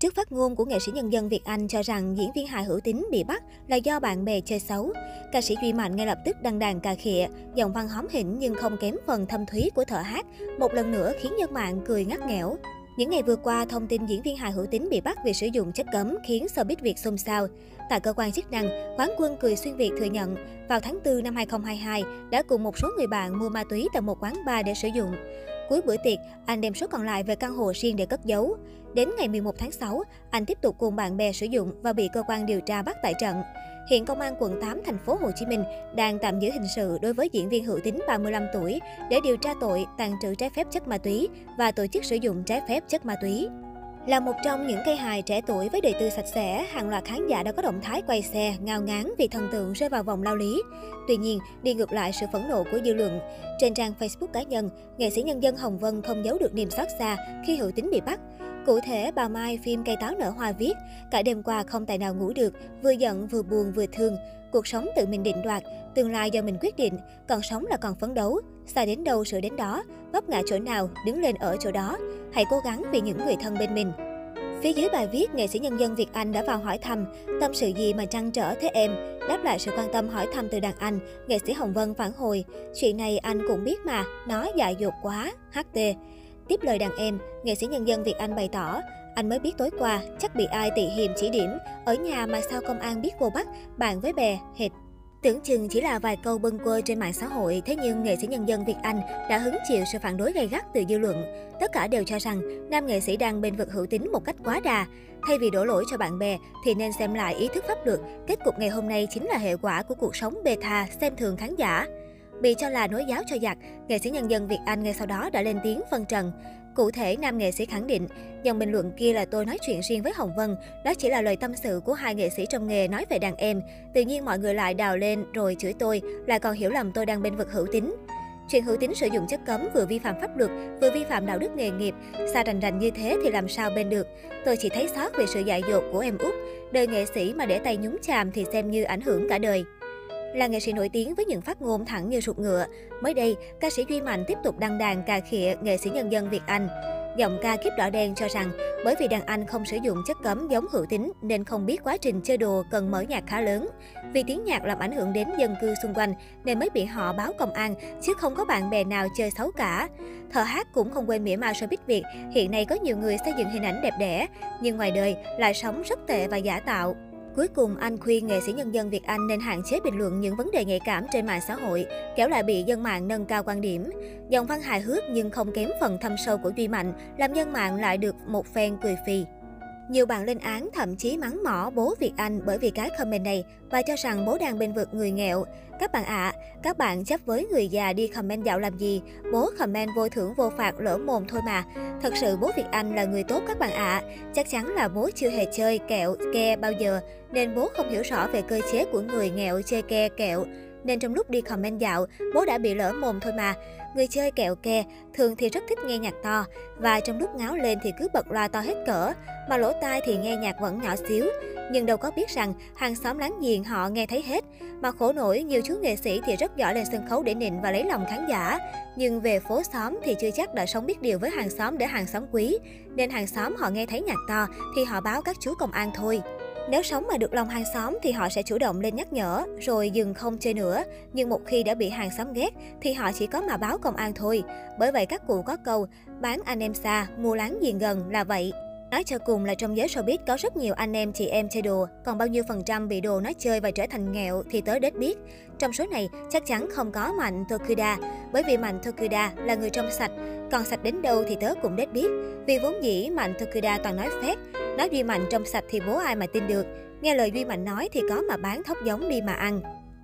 Trước phát ngôn của nghệ sĩ nhân dân Việt Anh cho rằng diễn viên hài hữu tính bị bắt là do bạn bè chơi xấu, ca sĩ Duy Mạnh ngay lập tức đăng đàn cà khịa, giọng văn hóm hỉnh nhưng không kém phần thâm thúy của thợ hát, một lần nữa khiến dân mạng cười ngắt nghẽo. Những ngày vừa qua, thông tin diễn viên hài hữu tính bị bắt vì sử dụng chất cấm khiến showbiz Việt xôn xao. Tại cơ quan chức năng, quán quân Cười Xuyên Việt thừa nhận, vào tháng 4 năm 2022 đã cùng một số người bạn mua ma túy tại một quán bar để sử dụng. Cuối bữa tiệc, anh đem số còn lại về căn hộ riêng để cất giấu. Đến ngày 11 tháng 6, anh tiếp tục cùng bạn bè sử dụng và bị cơ quan điều tra bắt tại trận. Hiện công an quận 8 thành phố Hồ Chí Minh đang tạm giữ hình sự đối với diễn viên Hữu Tính 35 tuổi để điều tra tội tàn trữ trái phép chất ma túy và tổ chức sử dụng trái phép chất ma túy. Là một trong những cây hài trẻ tuổi với đời tư sạch sẽ, hàng loạt khán giả đã có động thái quay xe, ngao ngán vì thần tượng rơi vào vòng lao lý. Tuy nhiên, đi ngược lại sự phẫn nộ của dư luận. Trên trang Facebook cá nhân, nghệ sĩ nhân dân Hồng Vân không giấu được niềm xót xa khi hữu tính bị bắt. Cụ thể, bà Mai phim Cây táo nở hoa viết, cả đêm qua không tài nào ngủ được, vừa giận vừa buồn vừa thương. Cuộc sống tự mình định đoạt, tương lai do mình quyết định, còn sống là còn phấn đấu. Sai đến đâu sửa đến đó, vấp ngã chỗ nào, đứng lên ở chỗ đó. Hãy cố gắng vì những người thân bên mình. Phía dưới bài viết, nghệ sĩ nhân dân Việt Anh đã vào hỏi thăm, tâm sự gì mà trăn trở thế em? Đáp lại sự quan tâm hỏi thăm từ đàn anh, nghệ sĩ Hồng Vân phản hồi, chuyện này anh cũng biết mà, nó dại dột quá, HT. Tiếp lời đàn em, nghệ sĩ nhân dân Việt Anh bày tỏ, anh mới biết tối qua, chắc bị ai tị hiềm chỉ điểm, ở nhà mà sao công an biết vô bắt, bạn với bè, hệt. Tưởng chừng chỉ là vài câu bâng quơ trên mạng xã hội, thế nhưng nghệ sĩ nhân dân Việt Anh đã hứng chịu sự phản đối gay gắt từ dư luận. Tất cả đều cho rằng nam nghệ sĩ đang bên vực hữu tính một cách quá đà. Thay vì đổ lỗi cho bạn bè thì nên xem lại ý thức pháp luật. Kết cục ngày hôm nay chính là hệ quả của cuộc sống bê tha, xem thường khán giả. Bị cho là nối giáo cho giặc, nghệ sĩ nhân dân Việt Anh ngay sau đó đã lên tiếng phân trần. Cụ thể, nam nghệ sĩ khẳng định, dòng bình luận kia là tôi nói chuyện riêng với Hồng Vân, đó chỉ là lời tâm sự của hai nghệ sĩ trong nghề nói về đàn em. Tự nhiên mọi người lại đào lên rồi chửi tôi, lại còn hiểu lầm tôi đang bên vực hữu tính. Chuyện hữu tính sử dụng chất cấm vừa vi phạm pháp luật, vừa vi phạm đạo đức nghề nghiệp, xa rành rành như thế thì làm sao bên được. Tôi chỉ thấy sót về sự dại dột của em út. Đời nghệ sĩ mà để tay nhúng chàm thì xem như ảnh hưởng cả đời. Là nghệ sĩ nổi tiếng với những phát ngôn thẳng như sụt ngựa, mới đây, ca sĩ Duy Mạnh tiếp tục đăng đàn cà khịa nghệ sĩ nhân dân Việt Anh. Giọng ca kiếp đỏ đen cho rằng, bởi vì đàn anh không sử dụng chất cấm giống hữu tính nên không biết quá trình chơi đùa cần mở nhạc khá lớn. Vì tiếng nhạc làm ảnh hưởng đến dân cư xung quanh nên mới bị họ báo công an, chứ không có bạn bè nào chơi xấu cả. Thợ hát cũng không quên mỉa mai showbiz Việt, hiện nay có nhiều người xây dựng hình ảnh đẹp đẽ, nhưng ngoài đời lại sống rất tệ và giả tạo. Cuối cùng, anh khuyên nghệ sĩ nhân dân Việt Anh nên hạn chế bình luận những vấn đề nhạy cảm trên mạng xã hội, kéo lại bị dân mạng nâng cao quan điểm. Dòng văn hài hước nhưng không kém phần thâm sâu của Duy Mạnh, làm dân mạng lại được một phen cười phì. Nhiều bạn lên án thậm chí mắng mỏ bố Việt Anh bởi vì cái comment này và cho rằng bố đang bên vực người nghèo. Các bạn ạ, à, các bạn chấp với người già đi comment dạo làm gì? Bố comment vô thưởng vô phạt lỡ mồm thôi mà. Thật sự bố Việt Anh là người tốt các bạn ạ. À. Chắc chắn là bố chưa hề chơi kẹo, ke bao giờ, nên bố không hiểu rõ về cơ chế của người nghèo chơi ke, kẹo nên trong lúc đi comment dạo, bố đã bị lỡ mồm thôi mà. Người chơi kẹo kè, thường thì rất thích nghe nhạc to và trong lúc ngáo lên thì cứ bật loa to hết cỡ, mà lỗ tai thì nghe nhạc vẫn nhỏ xíu. Nhưng đâu có biết rằng hàng xóm láng giềng họ nghe thấy hết. Mà khổ nổi, nhiều chú nghệ sĩ thì rất giỏi lên sân khấu để nịnh và lấy lòng khán giả. Nhưng về phố xóm thì chưa chắc đã sống biết điều với hàng xóm để hàng xóm quý. Nên hàng xóm họ nghe thấy nhạc to thì họ báo các chú công an thôi. Nếu sống mà được lòng hàng xóm thì họ sẽ chủ động lên nhắc nhở, rồi dừng không chơi nữa. Nhưng một khi đã bị hàng xóm ghét thì họ chỉ có mà báo công an thôi. Bởi vậy các cụ có câu, bán anh em xa, mua láng giềng gần là vậy. Nói cho cùng là trong giới showbiz có rất nhiều anh em chị em chơi đùa, còn bao nhiêu phần trăm bị đồ nói chơi và trở thành nghèo thì tới đết biết. Trong số này chắc chắn không có Mạnh Tokuda, bởi vì Mạnh Tokuda là người trong sạch, còn sạch đến đâu thì tớ cũng đết biết. Vì vốn dĩ Mạnh Tokuda toàn nói phét, nói Duy Mạnh trong sạch thì bố ai mà tin được. Nghe lời Duy Mạnh nói thì có mà bán thóc giống đi mà ăn.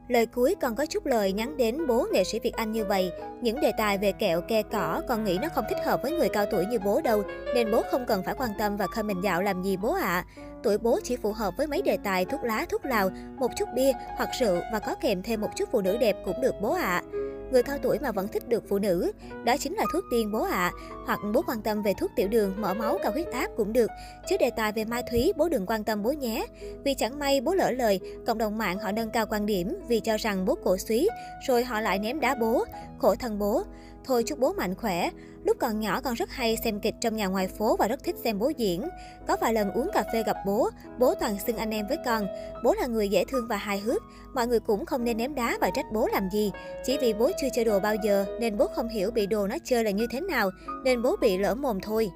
Lời cuối còn có chút lời nhắn đến bố nghệ sĩ Việt Anh như vậy. Những đề tài về kẹo ke cỏ còn nghĩ nó không thích hợp với người cao tuổi như bố đâu, nên bố không cần phải quan tâm và comment dạo làm gì bố ạ. À. Tuổi bố chỉ phù hợp với mấy đề tài thuốc lá, thuốc lào, một chút bia hoặc rượu và có kèm thêm một chút phụ nữ đẹp cũng được bố ạ. À. Người cao tuổi mà vẫn thích được phụ nữ, đó chính là thuốc tiên bố ạ. À. Hoặc bố quan tâm về thuốc tiểu đường, mỡ máu, cao huyết áp cũng được. Chứ đề tài về mai thúy, bố đừng quan tâm bố nhé. Vì chẳng may bố lỡ lời, cộng đồng mạng họ nâng cao quan điểm vì cho rằng bố cổ suý, rồi họ lại ném đá bố. Khổ thân bố. Thôi chúc bố mạnh khỏe. Lúc còn nhỏ con rất hay xem kịch trong nhà ngoài phố và rất thích xem bố diễn. Có vài lần uống cà phê gặp bố, bố toàn xưng anh em với con. Bố là người dễ thương và hài hước. Mọi người cũng không nên ném đá và trách bố làm gì. Chỉ vì bố chưa chơi đồ bao giờ nên bố không hiểu bị đồ nó chơi là như thế nào nên bố bị lỡ mồm thôi.